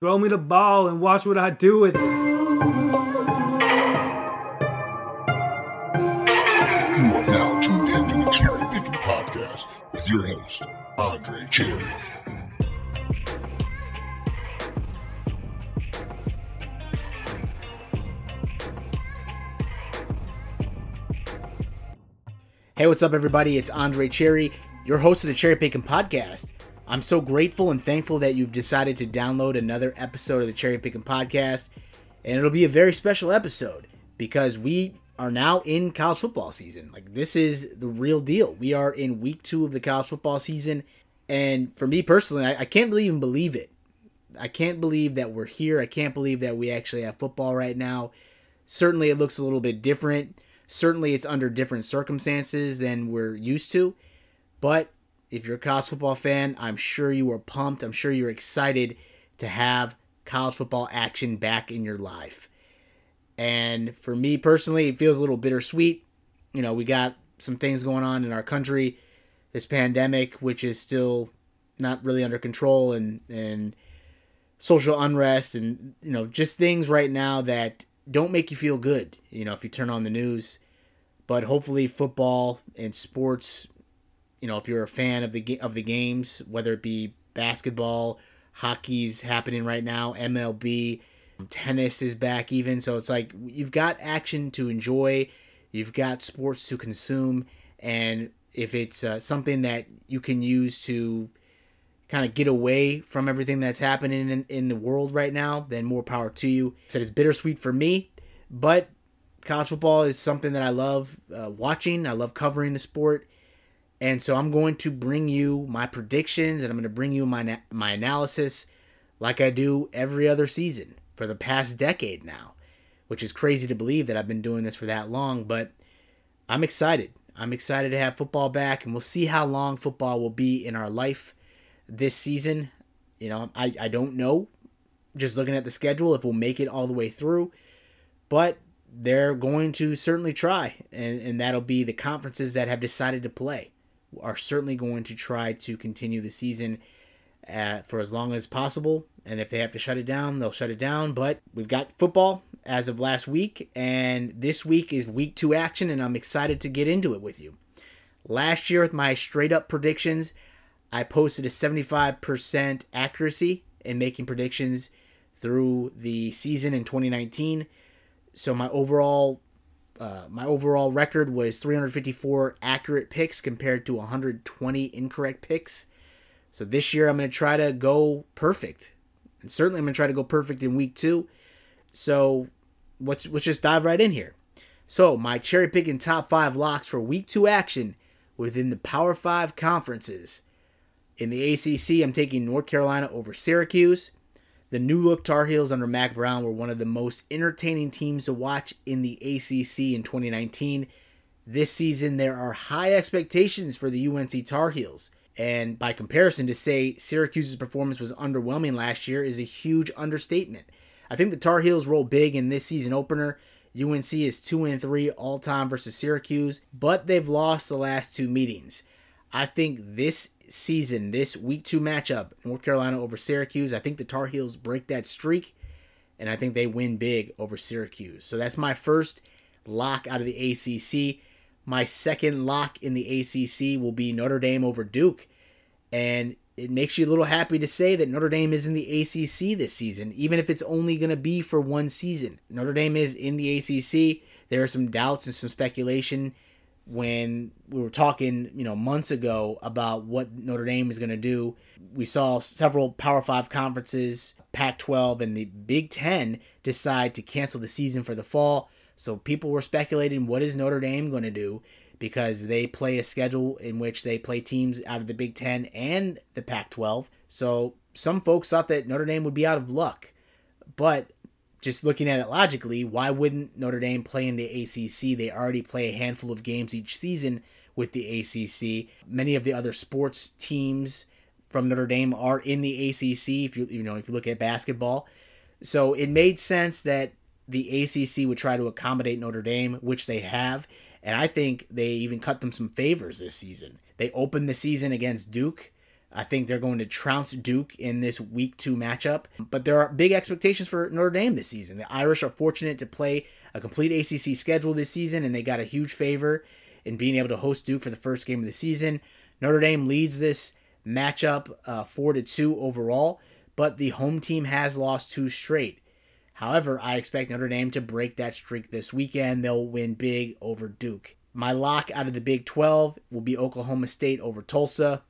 Throw me the ball and watch what I do with it. You are now tuned into the Cherry Picking Podcast with your host, Andre Cherry. Hey, what's up, everybody? It's Andre Cherry, your host of the Cherry Picking Podcast. I'm so grateful and thankful that you've decided to download another episode of the Cherry Picking Podcast. And it'll be a very special episode because we are now in college football season. Like, this is the real deal. We are in week two of the college football season. And for me personally, I, I can't really even believe it. I can't believe that we're here. I can't believe that we actually have football right now. Certainly, it looks a little bit different. Certainly, it's under different circumstances than we're used to. But if you're a college football fan, I'm sure you are pumped. I'm sure you're excited to have college football action back in your life. And for me personally, it feels a little bittersweet. You know, we got some things going on in our country, this pandemic, which is still not really under control, and and social unrest, and you know, just things right now that don't make you feel good. You know, if you turn on the news, but hopefully, football and sports you know, if you're a fan of the of the games, whether it be basketball, hockey's happening right now, MLB, tennis is back even. So it's like you've got action to enjoy, you've got sports to consume, and if it's uh, something that you can use to kind of get away from everything that's happening in, in the world right now, then more power to you. Said it's bittersweet for me, but college football is something that I love uh, watching. I love covering the sport and so I'm going to bring you my predictions and I'm going to bring you my my analysis like I do every other season for the past decade now, which is crazy to believe that I've been doing this for that long, but I'm excited. I'm excited to have football back and we'll see how long football will be in our life this season. You know, I, I don't know just looking at the schedule if we'll make it all the way through, but they're going to certainly try, and, and that'll be the conferences that have decided to play are certainly going to try to continue the season at, for as long as possible. And if they have to shut it down, they'll shut it down. But we've got football as of last week, and this week is week two action, and I'm excited to get into it with you. Last year, with my straight up predictions, I posted a 75% accuracy in making predictions through the season in 2019. So my overall uh, my overall record was 354 accurate picks compared to 120 incorrect picks. So this year I'm going to try to go perfect. And certainly I'm going to try to go perfect in week two. So let's, let's just dive right in here. So my cherry picking top five locks for week two action within the Power Five conferences. In the ACC, I'm taking North Carolina over Syracuse. The new look Tar Heels under Mack Brown were one of the most entertaining teams to watch in the ACC in 2019. This season, there are high expectations for the UNC Tar Heels. And by comparison, to say Syracuse's performance was underwhelming last year is a huge understatement. I think the Tar Heels roll big in this season opener. UNC is 2 and 3 all time versus Syracuse, but they've lost the last two meetings. I think this season, this week two matchup, North Carolina over Syracuse, I think the Tar Heels break that streak, and I think they win big over Syracuse. So that's my first lock out of the ACC. My second lock in the ACC will be Notre Dame over Duke. And it makes you a little happy to say that Notre Dame is in the ACC this season, even if it's only going to be for one season. Notre Dame is in the ACC. There are some doubts and some speculation when we were talking, you know, months ago about what Notre Dame is going to do. We saw several Power 5 conferences, Pac-12 and the Big 10 decide to cancel the season for the fall. So people were speculating what is Notre Dame going to do because they play a schedule in which they play teams out of the Big 10 and the Pac-12. So some folks thought that Notre Dame would be out of luck. But just looking at it logically, why wouldn't Notre Dame play in the ACC? They already play a handful of games each season with the ACC. Many of the other sports teams from Notre Dame are in the ACC. If you you know if you look at basketball, so it made sense that the ACC would try to accommodate Notre Dame, which they have, and I think they even cut them some favors this season. They opened the season against Duke. I think they're going to trounce Duke in this week two matchup. But there are big expectations for Notre Dame this season. The Irish are fortunate to play a complete ACC schedule this season, and they got a huge favor in being able to host Duke for the first game of the season. Notre Dame leads this matchup uh, four to two overall, but the home team has lost two straight. However, I expect Notre Dame to break that streak this weekend. They'll win big over Duke. My lock out of the Big 12 will be Oklahoma State over Tulsa.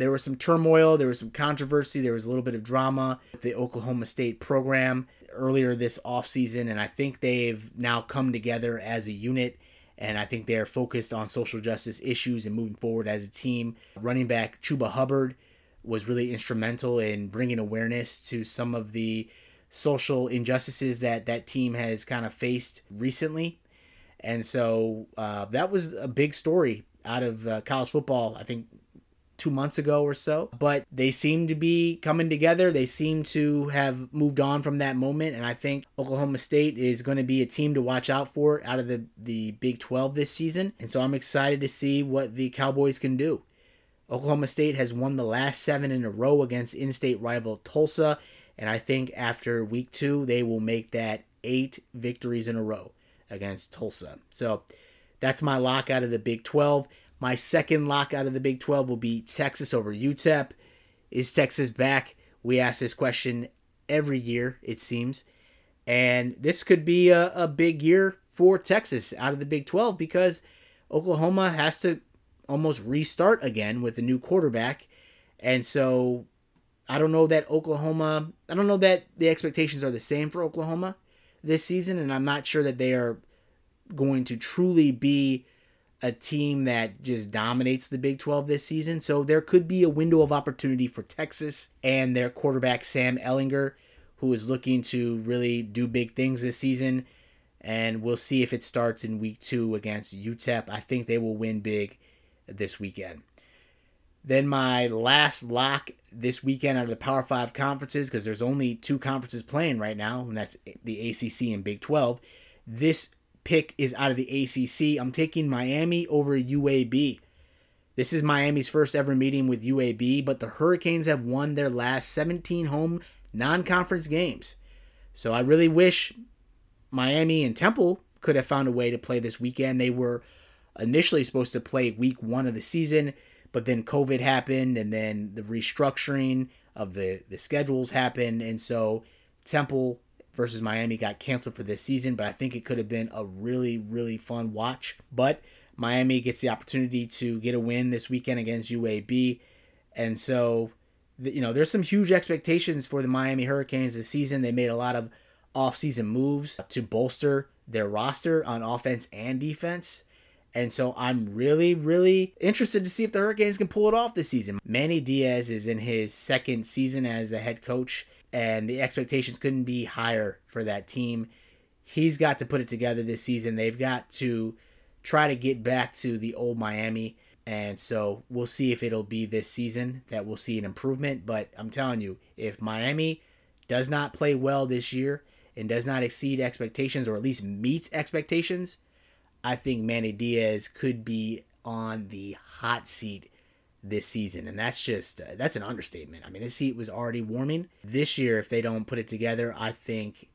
There was some turmoil, there was some controversy, there was a little bit of drama with the Oklahoma State program earlier this offseason, and I think they've now come together as a unit and I think they're focused on social justice issues and moving forward as a team. Running back Chuba Hubbard was really instrumental in bringing awareness to some of the social injustices that that team has kind of faced recently. And so uh, that was a big story out of uh, college football. I think two months ago or so. But they seem to be coming together. They seem to have moved on from that moment. And I think Oklahoma State is going to be a team to watch out for out of the, the Big 12 this season. And so I'm excited to see what the Cowboys can do. Oklahoma State has won the last seven in a row against in state rival Tulsa. And I think after week two, they will make that eight victories in a row against Tulsa. So that's my lock out of the Big 12. My second lock out of the Big 12 will be Texas over UTEP. Is Texas back? We ask this question every year, it seems. And this could be a, a big year for Texas out of the Big 12 because Oklahoma has to almost restart again with a new quarterback. And so I don't know that Oklahoma, I don't know that the expectations are the same for Oklahoma this season. And I'm not sure that they are going to truly be a team that just dominates the Big 12 this season. So there could be a window of opportunity for Texas and their quarterback, Sam Ehlinger, who is looking to really do big things this season. And we'll see if it starts in week two against UTEP. I think they will win big this weekend. Then my last lock this weekend out of the Power Five conferences, because there's only two conferences playing right now, and that's the ACC and Big 12. This pick is out of the ACC. I'm taking Miami over UAB. This is Miami's first ever meeting with UAB, but the Hurricanes have won their last 17 home non conference games. So I really wish Miami and Temple could have found a way to play this weekend. They were initially supposed to play week one of the season, but then COVID happened and then the restructuring of the, the schedules happened. And so Temple versus Miami got canceled for this season, but I think it could have been a really, really fun watch. But Miami gets the opportunity to get a win this weekend against UAB. And so, you know, there's some huge expectations for the Miami Hurricanes this season. They made a lot of offseason moves to bolster their roster on offense and defense. And so I'm really, really interested to see if the Hurricanes can pull it off this season. Manny Diaz is in his second season as a head coach and the expectations couldn't be higher for that team. He's got to put it together this season. They've got to try to get back to the old Miami. And so we'll see if it'll be this season that we'll see an improvement. But I'm telling you, if Miami does not play well this year and does not exceed expectations or at least meets expectations, I think Manny Diaz could be on the hot seat this season and that's just uh, that's an understatement. I mean, his seat was already warming. This year if they don't put it together, I think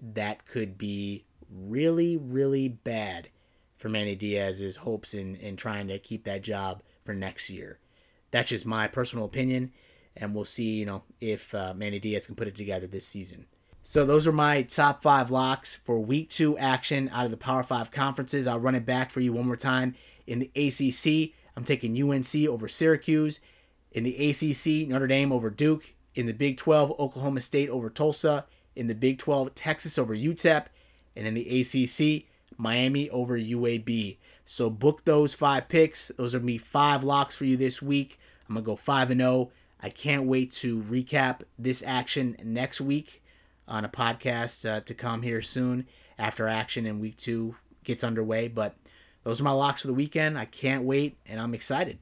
that could be really really bad for Manny Diaz's hopes in in trying to keep that job for next year. That's just my personal opinion and we'll see, you know, if uh, Manny Diaz can put it together this season. So those are my top five locks for week two action out of the Power Five conferences. I'll run it back for you one more time. In the ACC, I'm taking UNC over Syracuse. In the ACC, Notre Dame over Duke. In the Big 12, Oklahoma State over Tulsa. In the Big 12, Texas over UTEP. And in the ACC, Miami over UAB. So book those five picks. Those are me five locks for you this week. I'm gonna go five and zero. Oh. I can't wait to recap this action next week on a podcast uh, to come here soon after action in week two gets underway. But those are my locks for the weekend. I can't wait, and I'm excited.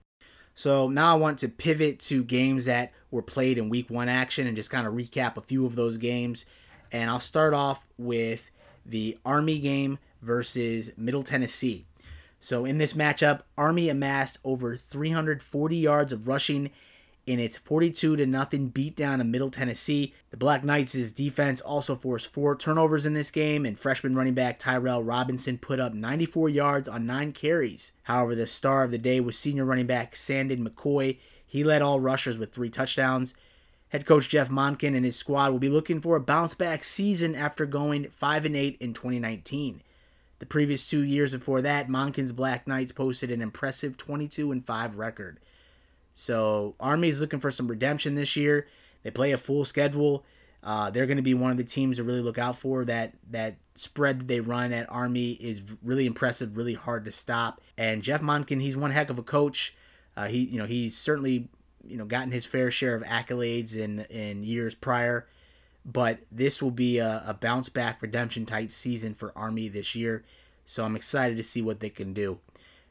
So now I want to pivot to games that were played in week one action and just kind of recap a few of those games. And I'll start off with the Army game versus Middle Tennessee. So in this matchup, Army amassed over 340 yards of rushing in its 42 to nothing beatdown of Middle Tennessee. The Black Knights' defense also forced four turnovers in this game, and freshman running back Tyrell Robinson put up 94 yards on nine carries. However, the star of the day was senior running back Sandon McCoy. He led all rushers with three touchdowns. Head coach Jeff Monken and his squad will be looking for a bounce back season after going 5 and 8 in 2019. The previous two years before that, Monken's Black Knights posted an impressive 22 and 5 record. So Army's looking for some redemption this year. They play a full schedule. Uh, they're going to be one of the teams to really look out for. That that spread that they run at Army is really impressive, really hard to stop. And Jeff Monken, he's one heck of a coach. Uh, he you know he's certainly you know gotten his fair share of accolades in in years prior, but this will be a, a bounce back redemption type season for Army this year. So I'm excited to see what they can do.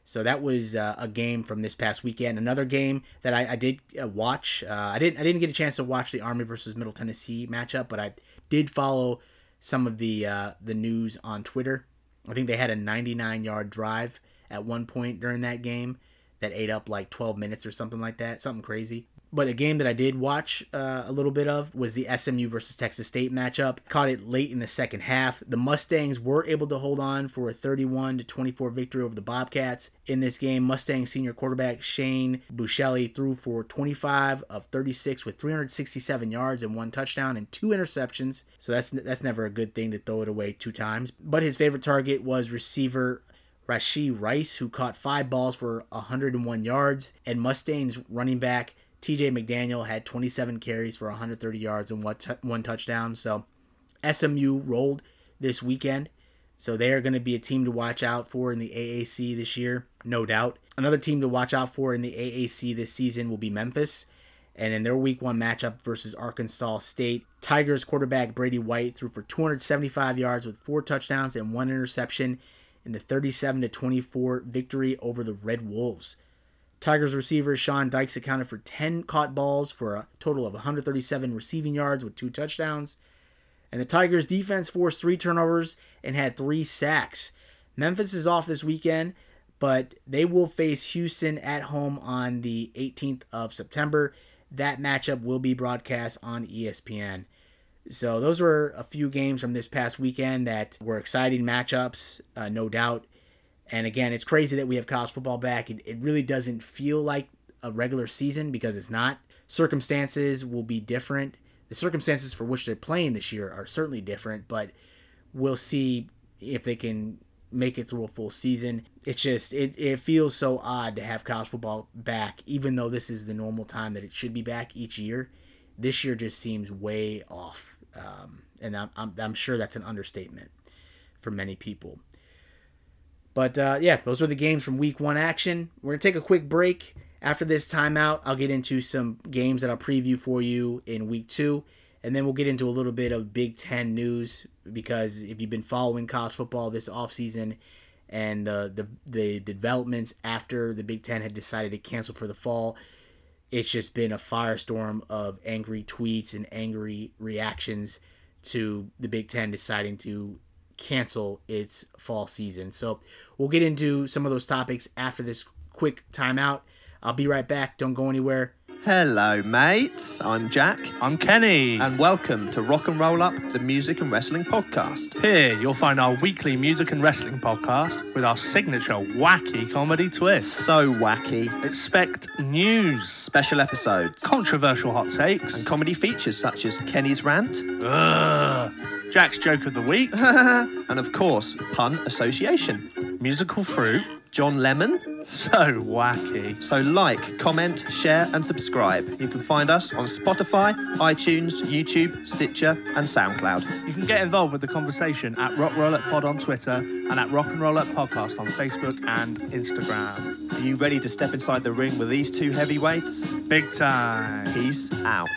So that was uh, a game from this past weekend. Another game that I, I did uh, watch. Uh, I didn't. I didn't get a chance to watch the Army versus Middle Tennessee matchup, but I did follow some of the uh, the news on Twitter. I think they had a 99 yard drive at one point during that game that ate up like 12 minutes or something like that, something crazy. But a game that I did watch uh, a little bit of was the SMU versus Texas State matchup. Caught it late in the second half. The Mustangs were able to hold on for a 31 to 24 victory over the Bobcats. In this game, Mustang senior quarterback Shane Buechele threw for 25 of 36 with 367 yards and one touchdown and two interceptions. So that's that's never a good thing to throw it away two times. But his favorite target was receiver Rashee Rice, who caught five balls for 101 yards, and Mustangs running back TJ McDaniel had 27 carries for 130 yards and one touchdown. So SMU rolled this weekend. So they are going to be a team to watch out for in the AAC this year, no doubt. Another team to watch out for in the AAC this season will be Memphis. And in their week one matchup versus Arkansas State, Tigers quarterback Brady White threw for 275 yards with four touchdowns and one interception in the 37 24 victory over the Red Wolves. Tigers receiver Sean Dykes accounted for 10 caught balls for a total of 137 receiving yards with two touchdowns. And the Tigers defense forced three turnovers and had three sacks. Memphis is off this weekend, but they will face Houston at home on the 18th of September. That matchup will be broadcast on ESPN. So those were a few games from this past weekend that were exciting matchups, uh, no doubt. And again, it's crazy that we have college football back. It, it really doesn't feel like a regular season because it's not. Circumstances will be different. The circumstances for which they're playing this year are certainly different, but we'll see if they can make it through a full season. It's just it, it feels so odd to have college football back, even though this is the normal time that it should be back each year. This year just seems way off, um, and I'm, I'm I'm sure that's an understatement for many people. But uh, yeah, those are the games from week one action. We're going to take a quick break. After this timeout, I'll get into some games that I'll preview for you in week two. And then we'll get into a little bit of Big Ten news because if you've been following college football this offseason and the, the, the developments after the Big Ten had decided to cancel for the fall, it's just been a firestorm of angry tweets and angry reactions to the Big Ten deciding to cancel its fall season. So we'll get into some of those topics after this quick timeout. I'll be right back. Don't go anywhere. Hello, mates. I'm Jack. I'm Kenny. And welcome to Rock and Roll Up, the music and wrestling podcast. Here, you'll find our weekly music and wrestling podcast with our signature wacky comedy twist. So wacky. Expect news, special episodes, controversial hot takes, and comedy features such as Kenny's rant, Ugh. Jack's joke of the week, and of course, pun association, musical fruit, John Lemon. So wacky. So, like, comment, share, and subscribe. You can find us on Spotify, iTunes, YouTube, Stitcher, and SoundCloud. You can get involved with the conversation at Rock Roll Up Pod on Twitter and at Rock and Roll Up Podcast on Facebook and Instagram. Are you ready to step inside the ring with these two heavyweights? Big time. Peace out.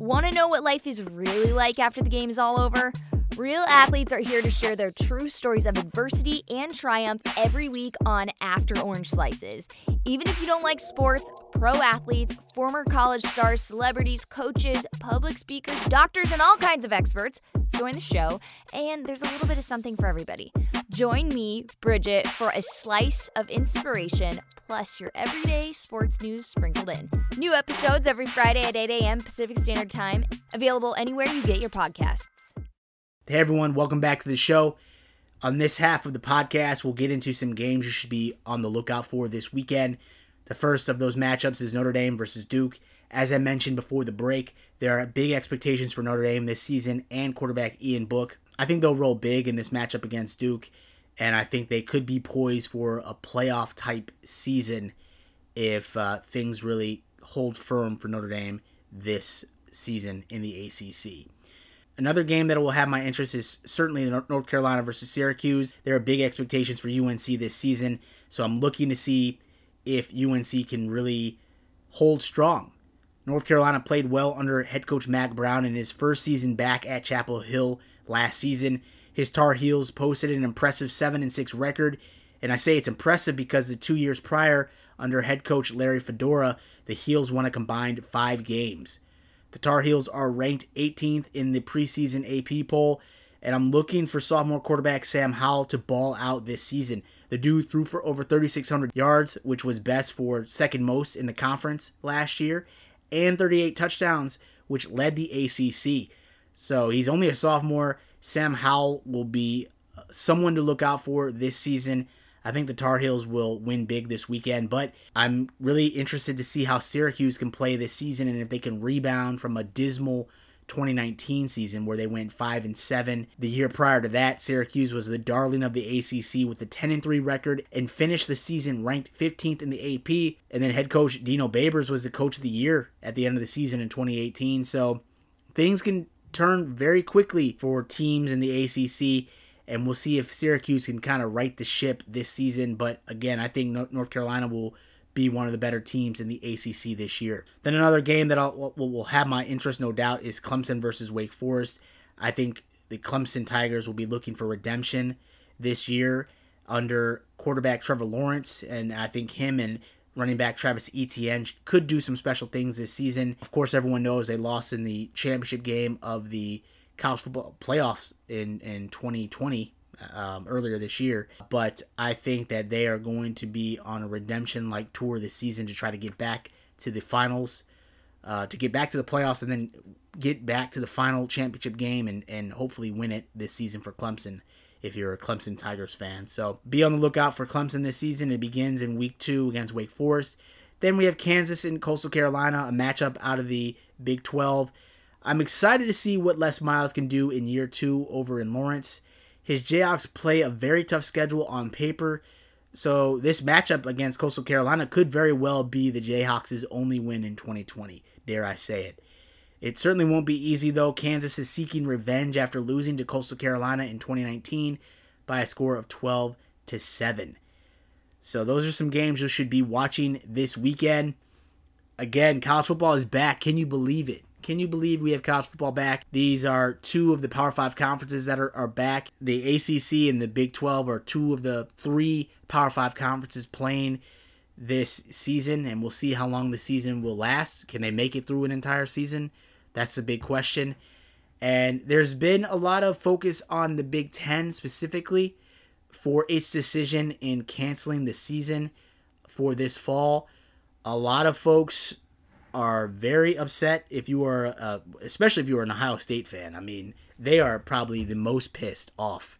Want to know what life is really like after the game is all over? Real athletes are here to share their true stories of adversity and triumph every week on After Orange Slices. Even if you don't like sports, pro athletes, former college stars, celebrities, coaches, public speakers, doctors, and all kinds of experts join the show, and there's a little bit of something for everybody. Join me, Bridget, for a slice of inspiration plus your everyday sports news sprinkled in. New episodes every Friday at 8 a.m. Pacific Standard Time, available anywhere you get your podcasts. Hey everyone, welcome back to the show. On this half of the podcast, we'll get into some games you should be on the lookout for this weekend. The first of those matchups is Notre Dame versus Duke. As I mentioned before the break, there are big expectations for Notre Dame this season and quarterback Ian Book. I think they'll roll big in this matchup against Duke, and I think they could be poised for a playoff type season if uh, things really hold firm for Notre Dame this season in the ACC. Another game that will have my interest is certainly North Carolina versus Syracuse. There are big expectations for UNC this season, so I'm looking to see if UNC can really hold strong. North Carolina played well under head coach Mack Brown in his first season back at Chapel Hill last season. His Tar Heels posted an impressive 7 and 6 record, and I say it's impressive because the 2 years prior under head coach Larry Fedora, the Heels won a combined 5 games. The Tar Heels are ranked 18th in the preseason AP poll, and I'm looking for sophomore quarterback Sam Howell to ball out this season. The dude threw for over 3,600 yards, which was best for second most in the conference last year, and 38 touchdowns, which led the ACC. So he's only a sophomore. Sam Howell will be uh, someone to look out for this season. I think the Tar Heels will win big this weekend, but I'm really interested to see how Syracuse can play this season and if they can rebound from a dismal 2019 season where they went 5 and 7. The year prior to that, Syracuse was the darling of the ACC with a 10 and 3 record and finished the season ranked 15th in the AP. And then head coach Dino Babers was the coach of the year at the end of the season in 2018. So things can turn very quickly for teams in the ACC and we'll see if Syracuse can kind of right the ship this season. But again, I think North Carolina will be one of the better teams in the ACC this year. Then another game that I'll, will, will have my interest, no doubt, is Clemson versus Wake Forest. I think the Clemson Tigers will be looking for redemption this year under quarterback Trevor Lawrence, and I think him and running back Travis Etienne could do some special things this season. Of course, everyone knows they lost in the championship game of the college football playoffs in in 2020 um, earlier this year. But I think that they are going to be on a redemption like tour this season to try to get back to the finals, uh, to get back to the playoffs, and then get back to the final championship game and, and hopefully win it this season for Clemson if you're a Clemson Tigers fan. So be on the lookout for Clemson this season. It begins in week two against Wake Forest. Then we have Kansas and Coastal Carolina, a matchup out of the Big 12. I'm excited to see what Les Miles can do in year two over in Lawrence. His Jayhawks play a very tough schedule on paper, so this matchup against Coastal Carolina could very well be the Jayhawks' only win in 2020, dare I say it. It certainly won't be easy though. Kansas is seeking revenge after losing to Coastal Carolina in 2019 by a score of 12 to 7. So those are some games you should be watching this weekend. Again, college football is back. Can you believe it? Can you believe we have college football back? These are two of the Power Five conferences that are, are back. The ACC and the Big 12 are two of the three Power Five conferences playing this season, and we'll see how long the season will last. Can they make it through an entire season? That's the big question. And there's been a lot of focus on the Big Ten specifically for its decision in canceling the season for this fall. A lot of folks are very upset if you are, uh, especially if you are an Ohio State fan. I mean, they are probably the most pissed off.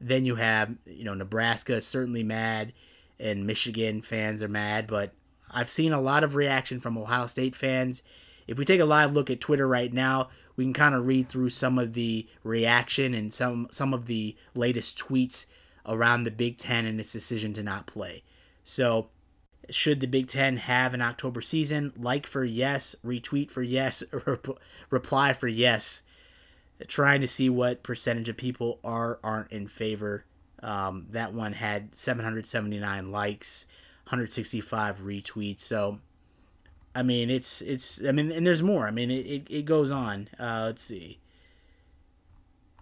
Then you have, you know, Nebraska certainly mad, and Michigan fans are mad. But I've seen a lot of reaction from Ohio State fans. If we take a live look at Twitter right now, we can kind of read through some of the reaction and some some of the latest tweets around the Big Ten and its decision to not play. So should the Big Ten have an October season? Like for yes, retweet for yes, rep- reply for yes. Trying to see what percentage of people are aren't in favor. Um, that one had 779 likes, 165 retweets. So, I mean, it's it's. I mean, and there's more. I mean, it it, it goes on. Uh, let's see.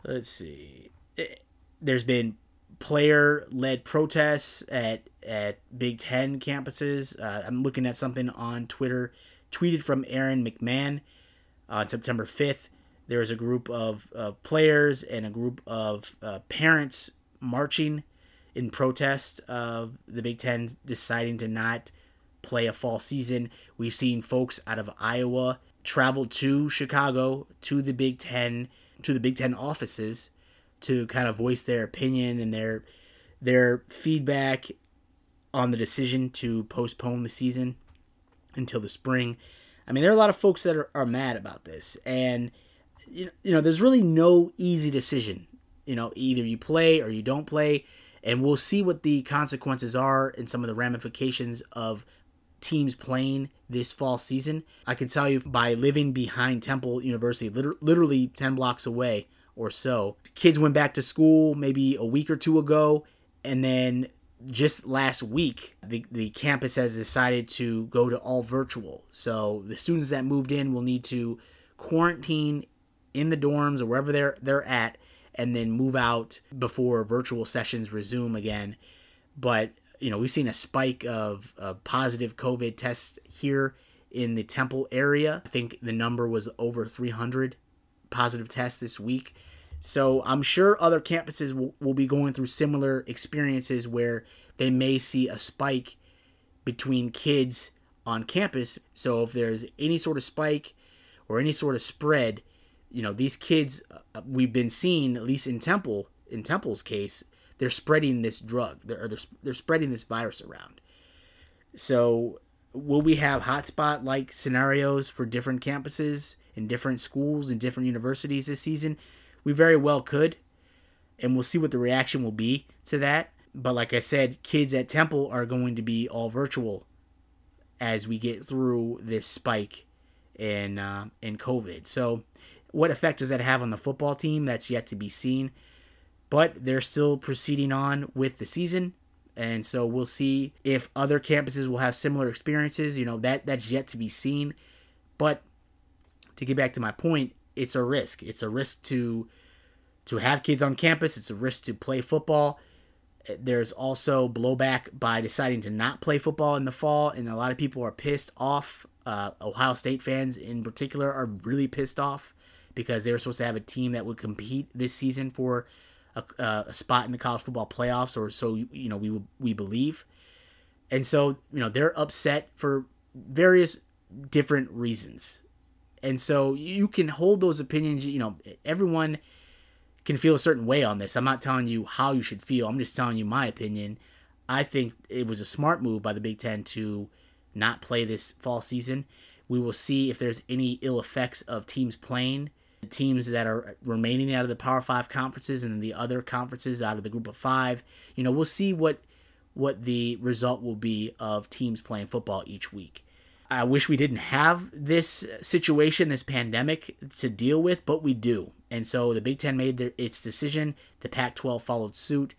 Let's see. It, there's been player led protests at at Big Ten campuses. Uh, I'm looking at something on Twitter, tweeted from Aaron McMahon on September 5th. There was a group of, of players and a group of uh, parents marching in protest of the Big Ten deciding to not play a fall season. We've seen folks out of Iowa travel to Chicago to the Big Ten to the Big Ten offices to kind of voice their opinion and their their feedback on the decision to postpone the season until the spring. I mean, there are a lot of folks that are, are mad about this, and you know, there's really no easy decision. You know, either you play or you don't play, and we'll see what the consequences are and some of the ramifications of teams playing this fall season. I can tell you by living behind Temple University, literally 10 blocks away or so, kids went back to school maybe a week or two ago, and then just last week, the, the campus has decided to go to all virtual. So the students that moved in will need to quarantine in the dorms or wherever they're they're at, and then move out before virtual sessions resume again. But you know, we've seen a spike of, of positive COVID tests here in the Temple area. I think the number was over 300 positive test this week. So I'm sure other campuses will, will be going through similar experiences where they may see a spike between kids on campus. So if there's any sort of spike or any sort of spread, you know, these kids uh, we've been seeing, at least in Temple, in Temple's case, they're spreading this drug. They're, they're, they're spreading this virus around. So will we have hotspot like scenarios for different campuses in different schools and different universities this season? We very well could. And we'll see what the reaction will be to that. But like I said, kids at Temple are going to be all virtual as we get through this spike in uh, in COVID. So, what effect does that have on the football team? That's yet to be seen. But they're still proceeding on with the season, and so we'll see if other campuses will have similar experiences. You know that that's yet to be seen. But to get back to my point, it's a risk. It's a risk to to have kids on campus. It's a risk to play football there's also blowback by deciding to not play football in the fall, and a lot of people are pissed off. Uh, Ohio State fans, in particular, are really pissed off because they were supposed to have a team that would compete this season for a, a spot in the college football playoffs, or so you know we we believe. And so you know they're upset for various different reasons, and so you can hold those opinions. You know, everyone can feel a certain way on this. I'm not telling you how you should feel. I'm just telling you my opinion. I think it was a smart move by the Big Ten to not play this fall season. We will see if there's any ill effects of teams playing. Teams that are remaining out of the Power Five conferences and the other conferences out of the Group of Five. You know, we'll see what what the result will be of teams playing football each week. I wish we didn't have this situation, this pandemic to deal with, but we do. And so the Big Ten made their, its decision. The Pac 12 followed suit.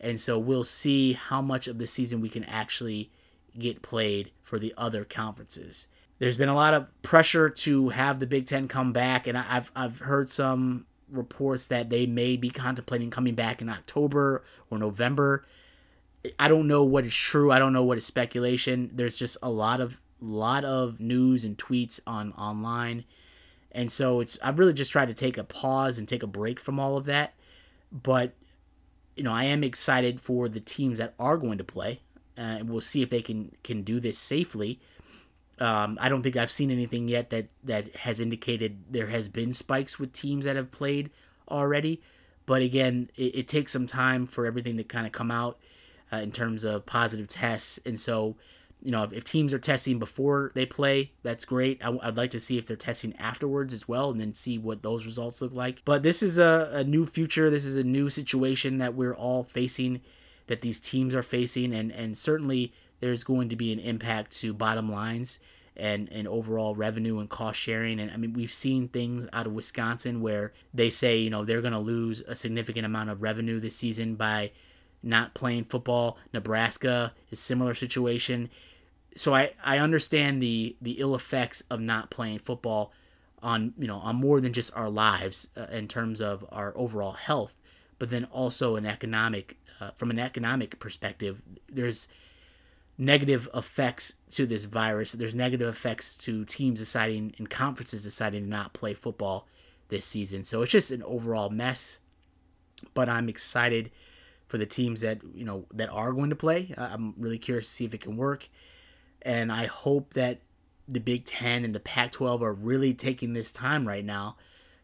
And so we'll see how much of the season we can actually get played for the other conferences. There's been a lot of pressure to have the Big Ten come back, and I've, I've heard some reports that they may be contemplating coming back in October or November. I don't know what is true. I don't know what is speculation. There's just a lot of lot of news and tweets on online and so it's I've really just tried to take a pause and take a break from all of that. But you know, I am excited for the teams that are going to play, uh, and we'll see if they can can do this safely. Um, I don't think I've seen anything yet that that has indicated there has been spikes with teams that have played already. But again, it, it takes some time for everything to kind of come out uh, in terms of positive tests, and so you know, if, teams are testing before they play, that's great. I, would like to see if they're testing afterwards as well and then see what those results look like. But this is a, a new future. This is a new situation that we're all facing, that these teams are facing. And, and certainly there's going to be an impact to bottom lines and, and overall revenue and cost sharing. And I mean, we've seen things out of Wisconsin where they say, you know, they're going to lose a significant amount of revenue this season by not playing football. Nebraska is similar situation so I, I understand the the ill effects of not playing football on you know on more than just our lives uh, in terms of our overall health but then also an economic, uh, from an economic perspective, there's negative effects to this virus. There's negative effects to teams deciding and conferences deciding to not play football this season. So it's just an overall mess. But I'm excited for the teams that you know that are going to play. I'm really curious to see if it can work, and I hope that the Big Ten and the Pac-12 are really taking this time right now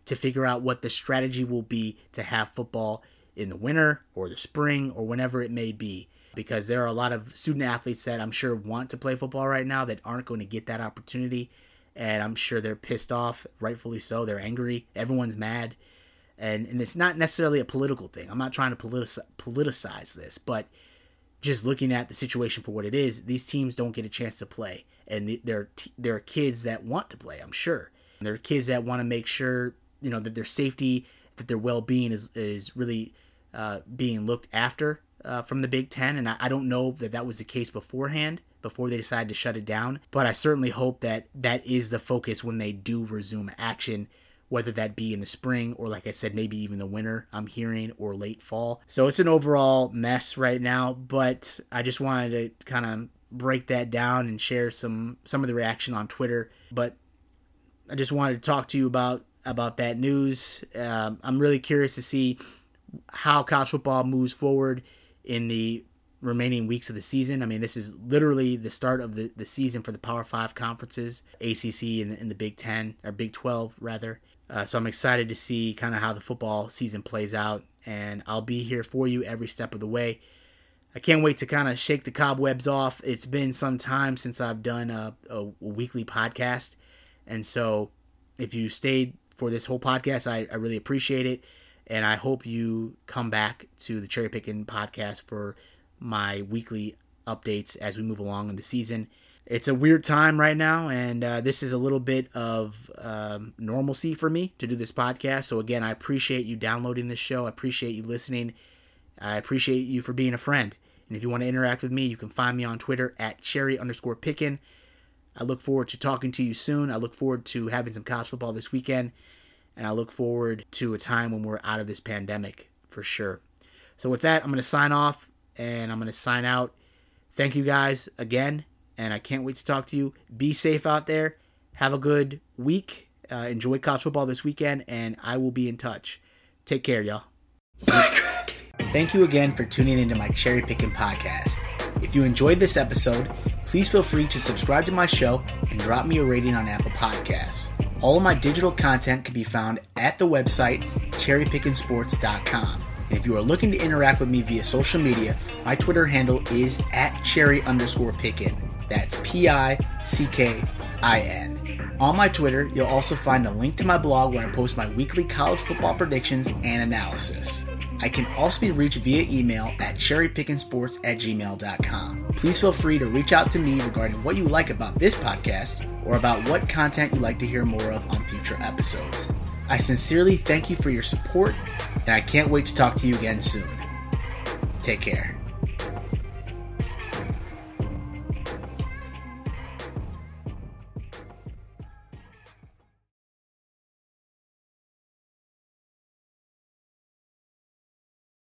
to figure out what the strategy will be to have football in the winter or the spring or whenever it may be because there are a lot of student athletes that I'm sure want to play football right now that aren't going to get that opportunity. And I'm sure they're pissed off, rightfully so. They're angry. Everyone's mad. And, and it's not necessarily a political thing. I'm not trying to politici- politicize this, but just looking at the situation for what it is, these teams don't get a chance to play. And there are they're kids that want to play, I'm sure. And they're kids that want to make sure, you know, that their safety, that their well being is, is really uh, being looked after uh, from the Big Ten, and I, I don't know that that was the case beforehand before they decided to shut it down. But I certainly hope that that is the focus when they do resume action, whether that be in the spring or, like I said, maybe even the winter, I'm hearing, or late fall. So it's an overall mess right now, but I just wanted to kind of break that down and share some some of the reaction on Twitter. But I just wanted to talk to you about about that news. Um, I'm really curious to see how college football moves forward in the remaining weeks of the season. I mean, this is literally the start of the, the season for the Power Five conferences, ACC and, and the Big Ten, or Big 12, rather. Uh, so I'm excited to see kind of how the football season plays out, and I'll be here for you every step of the way. I can't wait to kind of shake the cobwebs off. It's been some time since I've done a, a, weekly podcast, and so if you stayed for this whole podcast, I, I really appreciate it. And I hope you come back to the Cherry Picking podcast for my weekly updates as we move along in the season. It's a weird time right now, and uh, this is a little bit of um, normalcy for me to do this podcast. So, again, I appreciate you downloading this show. I appreciate you listening. I appreciate you for being a friend. And if you want to interact with me, you can find me on Twitter at cherry underscore pickin. I look forward to talking to you soon. I look forward to having some college football this weekend and I look forward to a time when we're out of this pandemic for sure. So, with that, I'm going to sign off and I'm going to sign out. Thank you guys again, and I can't wait to talk to you. Be safe out there. Have a good week. Uh, enjoy college football this weekend, and I will be in touch. Take care, y'all. Thank you again for tuning into my Cherry Picking podcast. If you enjoyed this episode, please feel free to subscribe to my show and drop me a rating on Apple Podcasts. All of my digital content can be found at the website cherrypickinsports.com. And if you are looking to interact with me via social media, my Twitter handle is at cherry underscore pickin. That's P I C K I N. On my Twitter, you'll also find a link to my blog where I post my weekly college football predictions and analysis. I can also be reached via email at cherrypickinsports at gmail.com. Please feel free to reach out to me regarding what you like about this podcast or about what content you'd like to hear more of on future episodes. I sincerely thank you for your support, and I can't wait to talk to you again soon. Take care.